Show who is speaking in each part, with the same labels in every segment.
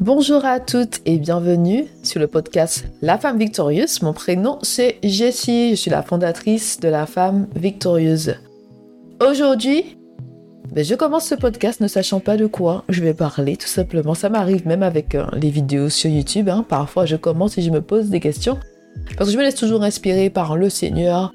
Speaker 1: Bonjour à toutes et bienvenue sur le podcast La femme victorieuse. Mon prénom c'est Jessie, je suis la fondatrice de La femme victorieuse. Aujourd'hui, ben, je commence ce podcast ne sachant pas de quoi je vais parler tout simplement. Ça m'arrive même avec euh, les vidéos sur YouTube. Hein. Parfois je commence et je me pose des questions parce que je me laisse toujours inspirer par le Seigneur.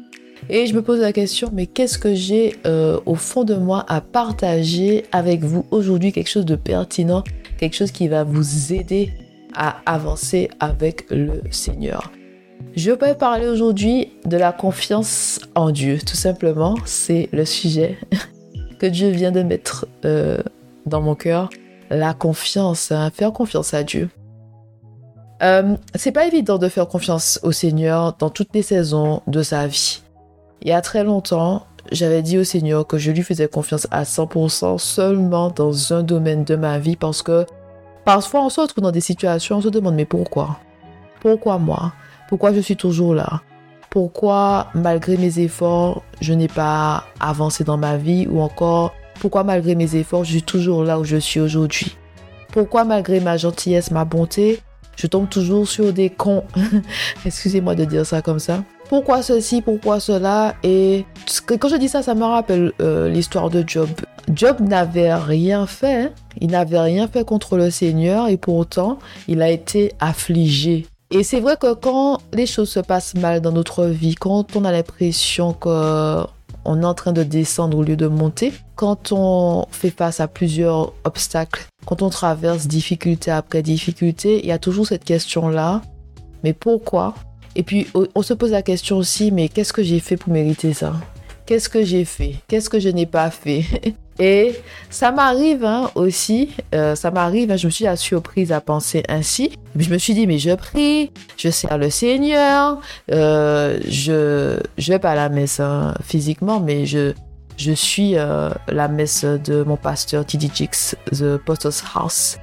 Speaker 1: Et je me pose la question, mais qu'est-ce que j'ai euh, au fond de moi à partager avec vous aujourd'hui? Quelque chose de pertinent, quelque chose qui va vous aider à avancer avec le Seigneur. Je vais parler aujourd'hui de la confiance en Dieu, tout simplement. C'est le sujet que Dieu vient de mettre euh, dans mon cœur. La confiance, hein, faire confiance à Dieu. Euh, c'est pas évident de faire confiance au Seigneur dans toutes les saisons de sa vie. Il y a très longtemps, j'avais dit au Seigneur que je lui faisais confiance à 100% seulement dans un domaine de ma vie parce que parfois on se retrouve dans des situations, on se demande mais pourquoi? Pourquoi moi? Pourquoi je suis toujours là? Pourquoi malgré mes efforts, je n'ai pas avancé dans ma vie? Ou encore pourquoi malgré mes efforts, je suis toujours là où je suis aujourd'hui? Pourquoi malgré ma gentillesse, ma bonté, je tombe toujours sur des cons? Excusez-moi de dire ça comme ça pourquoi ceci, pourquoi cela. Et quand je dis ça, ça me rappelle euh, l'histoire de Job. Job n'avait rien fait, hein. il n'avait rien fait contre le Seigneur et pourtant il a été affligé. Et c'est vrai que quand les choses se passent mal dans notre vie, quand on a l'impression qu'on est en train de descendre au lieu de monter, quand on fait face à plusieurs obstacles, quand on traverse difficulté après difficulté, il y a toujours cette question-là. Mais pourquoi et puis, on se pose la question aussi, mais qu'est-ce que j'ai fait pour mériter ça? Qu'est-ce que j'ai fait? Qu'est-ce que je n'ai pas fait? Et ça m'arrive hein, aussi, euh, ça m'arrive, hein, je me suis surprise à penser ainsi. je me suis dit, mais je prie, je sers le Seigneur, euh, je ne vais pas à la messe hein, physiquement, mais je, je suis euh, la messe de mon pasteur T.D. Jix, The Apostles House.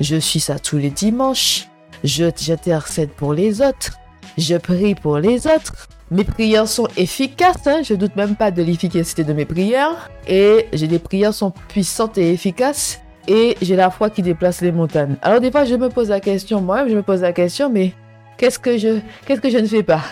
Speaker 1: Je suis ça tous les dimanches. J'intercède pour les autres. Je prie pour les autres. Mes prières sont efficaces, hein. je doute même pas de l'efficacité de mes prières. Et des prières sont puissantes et efficaces. Et j'ai la foi qui déplace les montagnes. Alors des fois, je me pose la question, moi-même, je me pose la question, mais qu'est-ce que je, que je ne fais pas?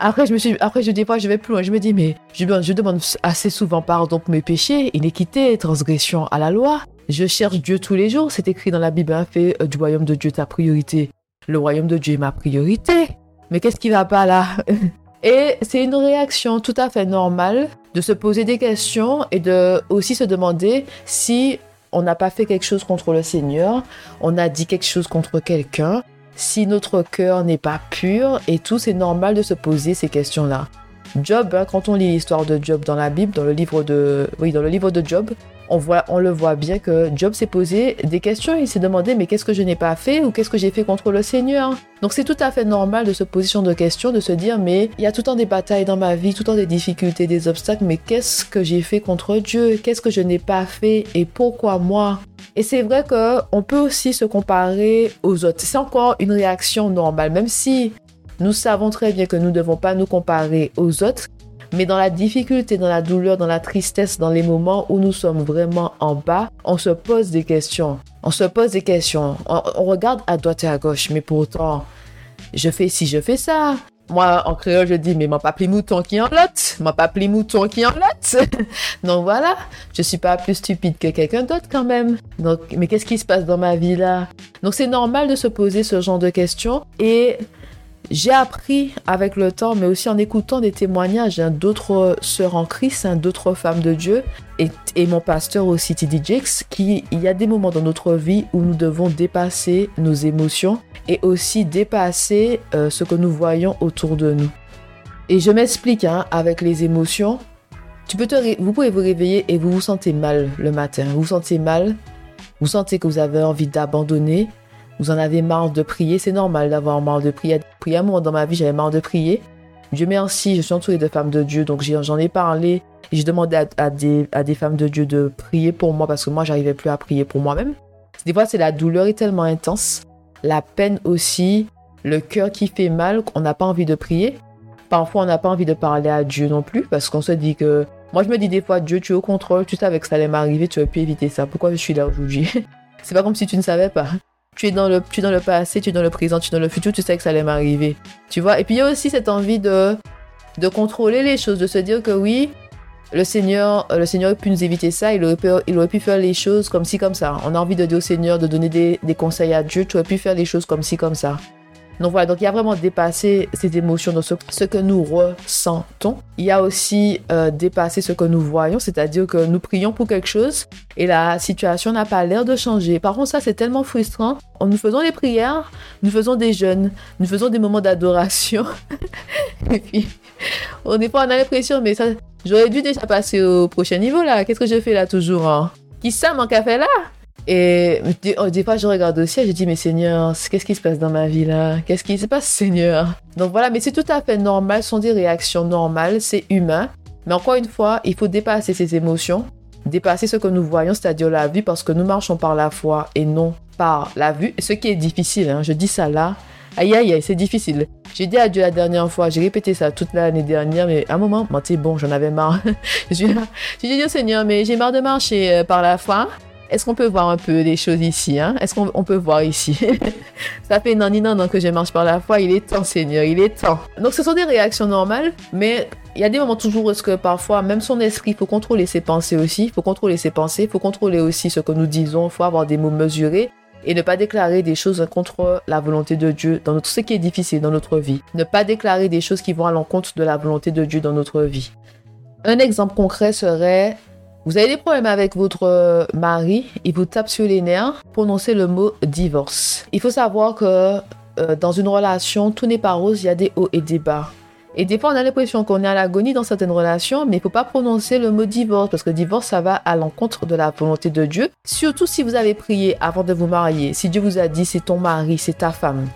Speaker 1: Après, je me suis, après, je, des fois, je vais plus loin. Je me dis, mais je, demande assez souvent pardon pour mes péchés, iniquité, transgression à la loi. Je cherche Dieu tous les jours. C'est écrit dans la Bible, hein, fais euh, du royaume de Dieu ta priorité. Le royaume de Dieu est ma priorité mais qu'est-ce qui va pas là Et c'est une réaction tout à fait normale de se poser des questions et de aussi se demander si on n'a pas fait quelque chose contre le Seigneur, on a dit quelque chose contre quelqu'un, si notre cœur n'est pas pur et tout, c'est normal de se poser ces questions-là. Job, hein, quand on lit l'histoire de Job dans la Bible, dans le livre de, oui, dans le livre de Job, on, on le voit bien que Job s'est posé des questions. Il s'est demandé, mais qu'est-ce que je n'ai pas fait ou qu'est-ce que j'ai fait contre le Seigneur? Donc c'est tout à fait normal de se poser de questions, de se dire, mais il y a tout le temps des batailles dans ma vie, tout le temps des difficultés, des obstacles, mais qu'est-ce que j'ai fait contre Dieu? Qu'est-ce que je n'ai pas fait? Et pourquoi moi? Et c'est vrai qu'on peut aussi se comparer aux autres. C'est encore une réaction normale, même si nous savons très bien que nous ne devons pas nous comparer aux autres. Mais dans la difficulté, dans la douleur, dans la tristesse, dans les moments où nous sommes vraiment en bas, on se pose des questions. On se pose des questions. On, regarde à droite et à gauche, mais pourtant, je fais ci, je fais ça. Moi, en créole, je dis, mais mon papi mouton qui en lotte, mon papi mouton qui en lotte? Donc voilà, je suis pas plus stupide que quelqu'un d'autre quand même. Donc, mais qu'est-ce qui se passe dans ma vie là? Donc c'est normal de se poser ce genre de questions et j'ai appris avec le temps, mais aussi en écoutant des témoignages hein, d'autres sœurs en Christ, hein, d'autres femmes de Dieu, et, mon pasteur aussi, T.D. Jakes, qu'il y a des moments dans notre vie où nous devons dépasser nos émotions et aussi dépasser euh, ce que nous voyons autour de nous. Et je m'explique hein, avec les émotions. Tu peux te vous pouvez vous réveiller et vous vous sentez mal le matin. Vous vous sentez mal, vous sentez que vous avez envie d'abandonner, vous en avez marre de prier. C'est normal d'avoir marre de prier. Un moment dans ma vie, j'avais marre de prier. Dieu merci, je suis entourée de femmes de Dieu, donc j'en ai parlé. J'ai demandé à, des, à des femmes de Dieu de prier pour moi parce que moi, j'arrivais plus à prier pour moi-même. Des fois, c'est la douleur est tellement intense, la peine aussi, le cœur qui fait mal, qu'on n'a pas envie de prier. Parfois, on n'a pas envie de parler à Dieu non plus parce qu'on se dit que. Moi, je me dis des fois, Dieu, tu es au contrôle, tu savais que ça allait m'arriver, tu aurais pu éviter ça. Pourquoi je suis là aujourd'hui? C'est pas comme si tu ne savais pas. Tu es dans le, tu dans le passé, tu es dans le présent, tu es dans le futur, tu sais que ça allait m'arriver. Tu vois? Et puis il y a aussi cette envie de, de contrôler les choses, de se dire que oui, le Seigneur, le Seigneur aurait pu nous éviter ça, il aurait, pu, il aurait faire les choses comme ci, comme ça. On a envie de dire au Seigneur, de donner des, des conseils à Dieu, tu aurais pu faire les choses comme ci, comme ça. Donc voilà, donc il y a vraiment dépassé ces émotions dans ce, que nous ressentons. Il y a aussi euh, dépassé ce que nous voyons, c'est-à-dire que nous prions pour quelque chose et la situation n'a pas l'air de changer. Par contre, ça c'est tellement frustrant. En nous faisons des prières, nous faisons des jeûnes, nous faisons des moments d'adoration. et puis, on n'est pas, on a mais ça, j'aurais dû déjà passer au prochain niveau là. Qu'est-ce que je fais là toujours hein? Qui ça, mon café là? Et oh, des, fois, je regarde aussi et je dis, mais Seigneur, qu'est-ce qui se passe dans ma vie là? Qu'est-ce qui se passe, Seigneur? Donc voilà, mais c'est tout à fait normal, ce sont des réactions normales, c'est humain. Mais encore une fois, il faut dépasser ces émotions, dépasser ce que nous voyons, c'est-à-dire la vue, parce que nous marchons par la foi et non par la vue. Ce qui est difficile, hein, je dis ça là. Aïe aïe aïe, c'est difficile. J'ai dit à Dieu la dernière fois, j'ai répété ça toute l'année dernière, mais à un moment, c'est bon, j'en avais marre. je dit au Seigneur, mais j'ai marre de marcher euh, par la foi. Est-ce qu'on peut voir un peu des choses ici hein? Est-ce qu'on peut voir ici? Ça fait non, non, non que je marche par la foi. Il est temps, Seigneur, il est temps. Donc, ce sont des réactions normales, mais il y a des moments toujours où parfois, même son esprit, il faut contrôler ses pensées aussi. Il faut contrôler ses pensées. Il faut contrôler aussi ce que nous disons. Il faut avoir des mots mesurés et ne pas déclarer des choses contre la volonté de Dieu dans notre, ce qui est difficile dans notre vie. Ne pas déclarer des choses qui vont à l'encontre de la volonté de Dieu dans notre vie. Un exemple concret serait vous avez des problèmes avec votre euh, mari, il vous tape sur les nerfs, prononcez le mot divorce. Il faut savoir que euh, dans une relation, tout n'est pas rose, il y a des hauts et des bas. Et des fois, on a l'impression qu'on est à l'agonie dans certaines relations, mais il ne faut pas prononcer le mot divorce, parce que divorce, ça va à l'encontre de la volonté de Dieu. Surtout si vous avez prié avant de vous marier. Si Dieu vous a dit, c'est ton mari, c'est ta femme.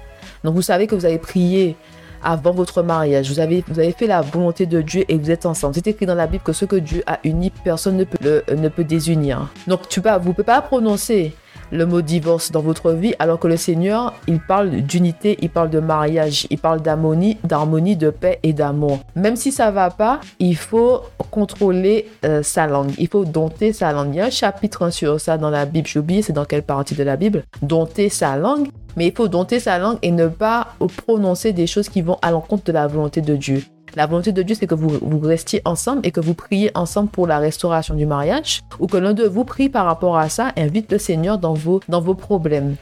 Speaker 1: Donc vous savez que vous avez prié avant votre mariage. Vous avez, vous avez fait la volonté de Dieu et vous êtes ensemble. C'est écrit dans la Bible que ce que Dieu a uni, personne ne peut, le, ne peut désunir. Donc tu vous ne pouvez pas prononcer le mot divorce dans votre vie, alors que le Seigneur, il parle d'unité, il parle de mariage, il parle d'harmonie, d'harmonie, de paix et d'amour. Même si ça va pas, il faut contrôler euh, sa langue, il faut dompter sa langue. Il y a un chapitre sur ça dans la Bible, j'ai oublié c'est dans quelle partie de la Bible, dompter sa langue, mais il faut dompter sa langue et ne pas prononcer des choses qui vont à l'encontre de la volonté de Dieu. La volonté de Dieu, c'est que vous, restiez ensemble et que vous priez ensemble pour la restauration du mariage ou que l'un de vous prie par rapport à ça, invite le Seigneur dans vos, dans vos problèmes.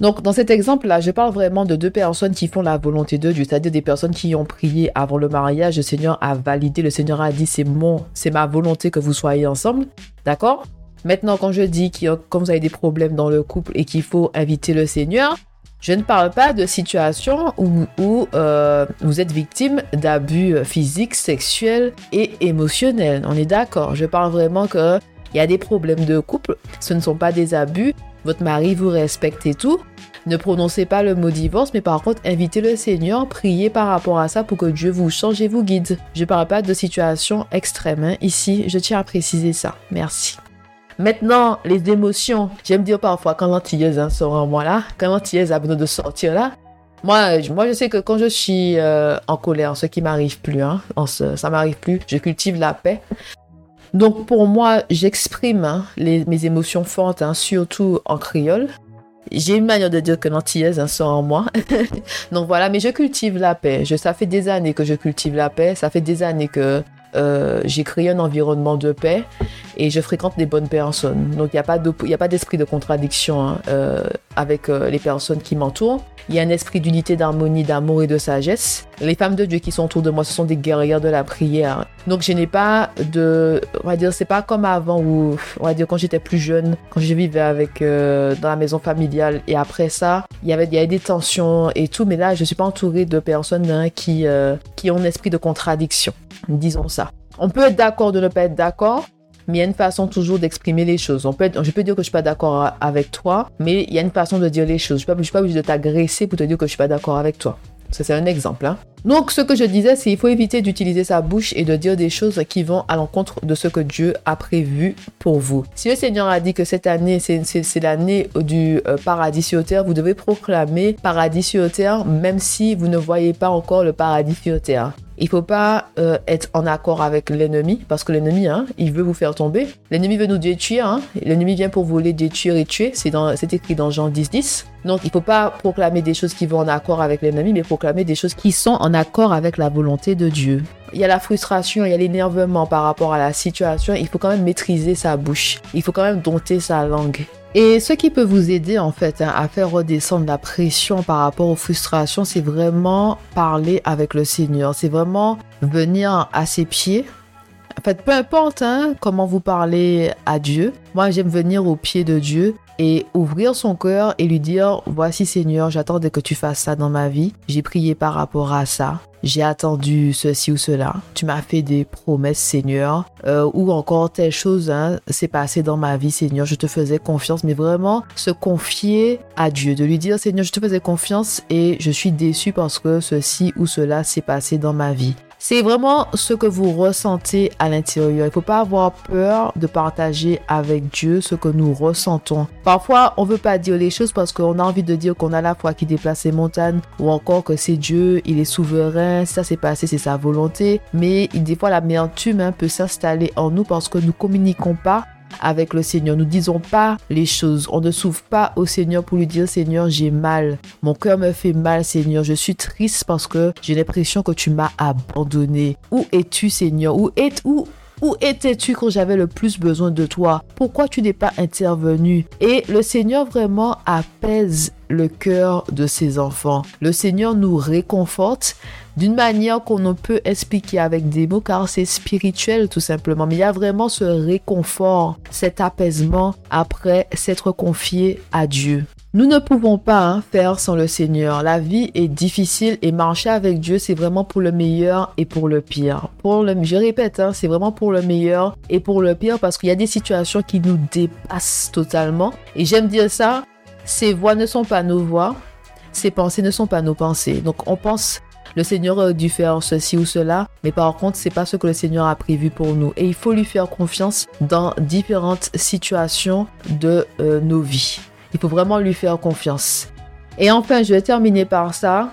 Speaker 1: Donc, dans cet exemple-là, je parle vraiment de deux personnes qui font la volonté de Dieu, c'est-à-dire des personnes qui ont prié avant le mariage. Le Seigneur a validé, le Seigneur a dit c'est mon, c'est ma volonté que vous soyez ensemble. D'accord? Maintenant, quand je dis que quand vous avez des problèmes dans le couple et qu'il faut inviter le Seigneur, je ne parle pas de situations où, euh, vous êtes victime d'abus physiques, sexuels et émotionnels. On est d'accord. Je parle vraiment qu'il y a des problèmes de couple. Ce ne sont pas des abus. Votre mari vous respecte et tout. Ne prononcez pas le mot divorce, mais par contre, invitez le Seigneur, priez par rapport à ça pour que Dieu vous change et vous guide. Je ne parle pas de situations extrêmes. Hein. Ici, je tiens à préciser ça. Merci. Maintenant, les émotions. J'aime dire parfois quand l'antilleuse hein, sort en moi là, quand l'antilleuse a besoin de sortir là. Moi, moi, je sais que quand je suis euh, en colère, ce qui m'arrive plus, hein, ça m'arrive plus, je cultive la paix. Donc pour moi, j'exprime hein, mes émotions fortes, surtout en créole. J'ai une manière de dire que l'antillaise sort en moi. Donc voilà, mais je cultive la paix. Je, ça fait des années que je cultive la paix. Ça fait des années que euh, j'ai créé un environnement de paix et je fréquente des bonnes personnes. Donc il n'y a pas d'esprit de contradiction hein, euh, avec euh, les personnes qui m'entourent. Il y a un esprit d'unité, d'harmonie, d'amour et de sagesse. Les femmes de Dieu qui sont autour de moi, ce sont des guerrières de la prière. Donc je n'ai pas de, on va dire, c'est pas comme avant où, on va dire, quand j'étais plus jeune, quand je vivais avec dans la maison familiale et après ça, il y avait, des tensions et tout, mais là je suis pas entourée de personnes hein, qui ont un esprit de contradiction. Disons ça. On peut être d'accord de ne pas être d'accord, mais il y a une façon toujours d'exprimer les choses. On peut je peux dire que je suis pas d'accord avec toi, mais il y a une façon de dire les choses. Je ne suis pas obligé de t'agresser pour te dire que je suis pas d'accord avec toi. Ça, c'est un exemple. Hein. Donc, ce que je disais, c'est qu'il faut éviter d'utiliser sa bouche et de dire des choses qui vont à l'encontre de ce que Dieu a prévu pour vous. Si le Seigneur a dit que cette année, c'est l'année du euh, paradis sur terre, vous devez proclamer paradis sur terre, même si vous ne voyez pas encore le paradis sur terre. Il faut pas euh, être en accord avec l'ennemi parce que l'ennemi, hein, il veut vous faire tomber. L'ennemi veut nous détruire. Hein. L'ennemi vient pour voler, détruire et tuer. C'est écrit dans Jean 10, 10. Donc, il faut pas proclamer des choses qui vont en accord avec l'ennemi, mais proclamer des choses qui sont en accord avec la volonté de Dieu. Il y a la frustration, il y a l'énervement par rapport à la situation. Il faut quand même maîtriser sa bouche. Il faut quand même dompter sa langue. Et ce qui peut vous aider en fait hein, à faire redescendre la pression par rapport aux frustrations, c'est vraiment parler avec le Seigneur. C'est vraiment venir à ses pieds. En fait, peu importe hein, comment vous parlez à Dieu, moi j'aime venir aux pieds de Dieu et ouvrir son cœur et lui dire, voici Seigneur, j'attendais que tu fasses ça dans ma vie. J'ai prié par rapport à ça. J'ai attendu ceci ou cela. Tu m'as fait des promesses, Seigneur. Euh, ou encore telle chose hein, s'est passé dans ma vie, Seigneur. Je te faisais confiance, mais vraiment se confier à Dieu, de lui dire, Seigneur, je te faisais confiance et je suis déçu parce que ceci ou cela s'est passé dans ma vie. C'est vraiment ce que vous ressentez à l'intérieur. Il ne faut pas avoir peur de partager avec Dieu ce que nous ressentons. Parfois, on ne veut pas dire les choses parce qu'on a envie de dire qu'on a la foi qui déplace les montagnes ou encore que c'est Dieu, il est souverain, ça s'est passé, c'est sa volonté. Mais des fois, l'amertume hein, peut s'installer en nous parce que nous communiquons pas avec le Seigneur. Nous disons pas les choses. On ne s'ouvre pas au Seigneur pour lui dire Seigneur, j'ai mal. Mon cœur me fait mal, Seigneur. Je suis triste parce que j'ai l'impression que tu m'as abandonné. Où es-tu, Seigneur? Où es où où étais-tu quand j'avais le plus besoin de toi? Pourquoi tu n'es pas intervenu? Et le Seigneur vraiment apaise le cœur de ses enfants. Le Seigneur nous réconforte d'une manière qu'on ne peut expliquer avec des mots car c'est spirituel tout simplement. Mais il y a vraiment ce réconfort, cet apaisement après s'être confié à Dieu. Nous ne pouvons pas hein, faire sans le Seigneur. La vie est difficile et marcher avec Dieu, c'est vraiment pour le meilleur et pour le pire. Pour le, je répète, hein, c'est vraiment pour le meilleur et pour le pire parce qu'il y a des situations qui nous dépassent totalement. Et j'aime dire ça, ces voix ne sont pas nos voix, ces pensées ne sont pas nos pensées. Donc on pense le Seigneur a dû faire ceci ou cela, mais par contre, c'est pas ce que le Seigneur a prévu pour nous. Et il faut lui faire confiance dans différentes situations de euh, nos vies. Il faut vraiment lui faire confiance. Et enfin, je vais terminer par ça.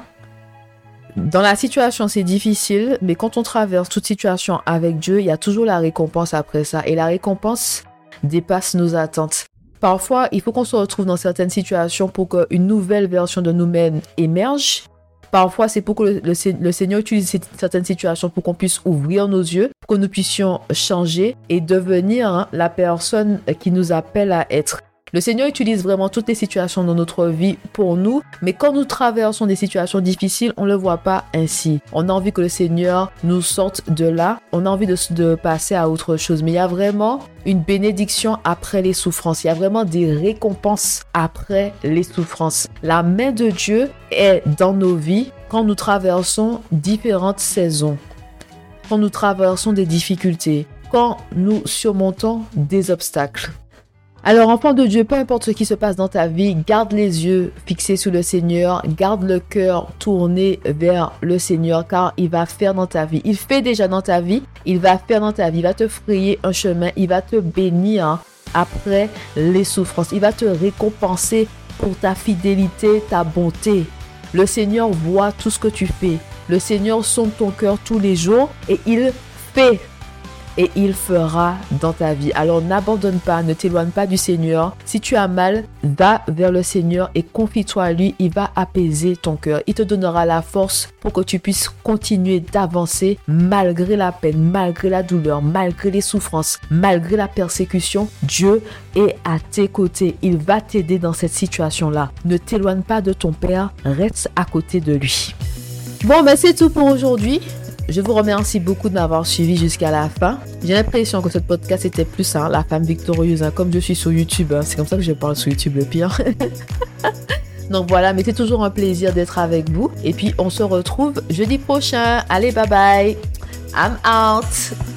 Speaker 1: Dans la situation, c'est difficile, mais quand on traverse toute situation avec Dieu, il y a toujours la récompense après ça. Et la récompense dépasse nos attentes. Parfois, il faut qu'on se retrouve dans certaines situations pour qu'une nouvelle version de nous-mêmes émerge. Parfois, c'est pour que le, Seigneur utilise certaines situations pour qu'on puisse ouvrir nos yeux, pour que nous puissions changer et devenir la personne qui nous appelle à être. Le Seigneur utilise vraiment toutes les situations dans notre vie pour nous, mais quand nous traversons des situations difficiles, on ne le voit pas ainsi. On a envie que le Seigneur nous sorte de là, on a envie de, de passer à autre chose, mais il y a vraiment une bénédiction après les souffrances, il y a vraiment des récompenses après les souffrances. La main de Dieu est dans nos vies quand nous traversons différentes saisons, quand nous traversons des difficultés, quand nous surmontons des obstacles. Alors, enfant de Dieu, peu importe ce qui se passe dans ta vie, garde les yeux fixés sur le Seigneur, garde le cœur tourné vers le Seigneur, car il va faire dans ta vie. Il fait déjà dans ta vie, il va faire dans ta vie, il va te frayer un chemin, il va te bénir après les souffrances, il va te récompenser pour ta fidélité, ta bonté. Le Seigneur voit tout ce que tu fais. Le Seigneur sonde ton cœur tous les jours et il fait et il fera dans ta vie. Alors n'abandonne pas, ne t'éloigne pas du Seigneur. Si tu as mal, va vers le Seigneur et confie-toi à lui. Il va apaiser ton cœur. Il te donnera la force pour que tu puisses continuer d'avancer malgré la peine, malgré la douleur, malgré les souffrances, malgré la persécution. Dieu est à tes côtés. Il va t'aider dans cette situation-là. Ne t'éloigne pas de ton Père, reste à côté de lui. Bon, ben c'est tout pour aujourd'hui. Je vous remercie beaucoup de m'avoir suivi jusqu'à la fin. J'ai l'impression que ce podcast était plus hein, la femme victorieuse, hein, comme je suis sur YouTube. Hein. c'est comme ça que je parle sur YouTube le pire. Donc voilà, mais c'est toujours un plaisir d'être avec vous. Et puis on se retrouve jeudi prochain. Allez, bye bye. I'm out.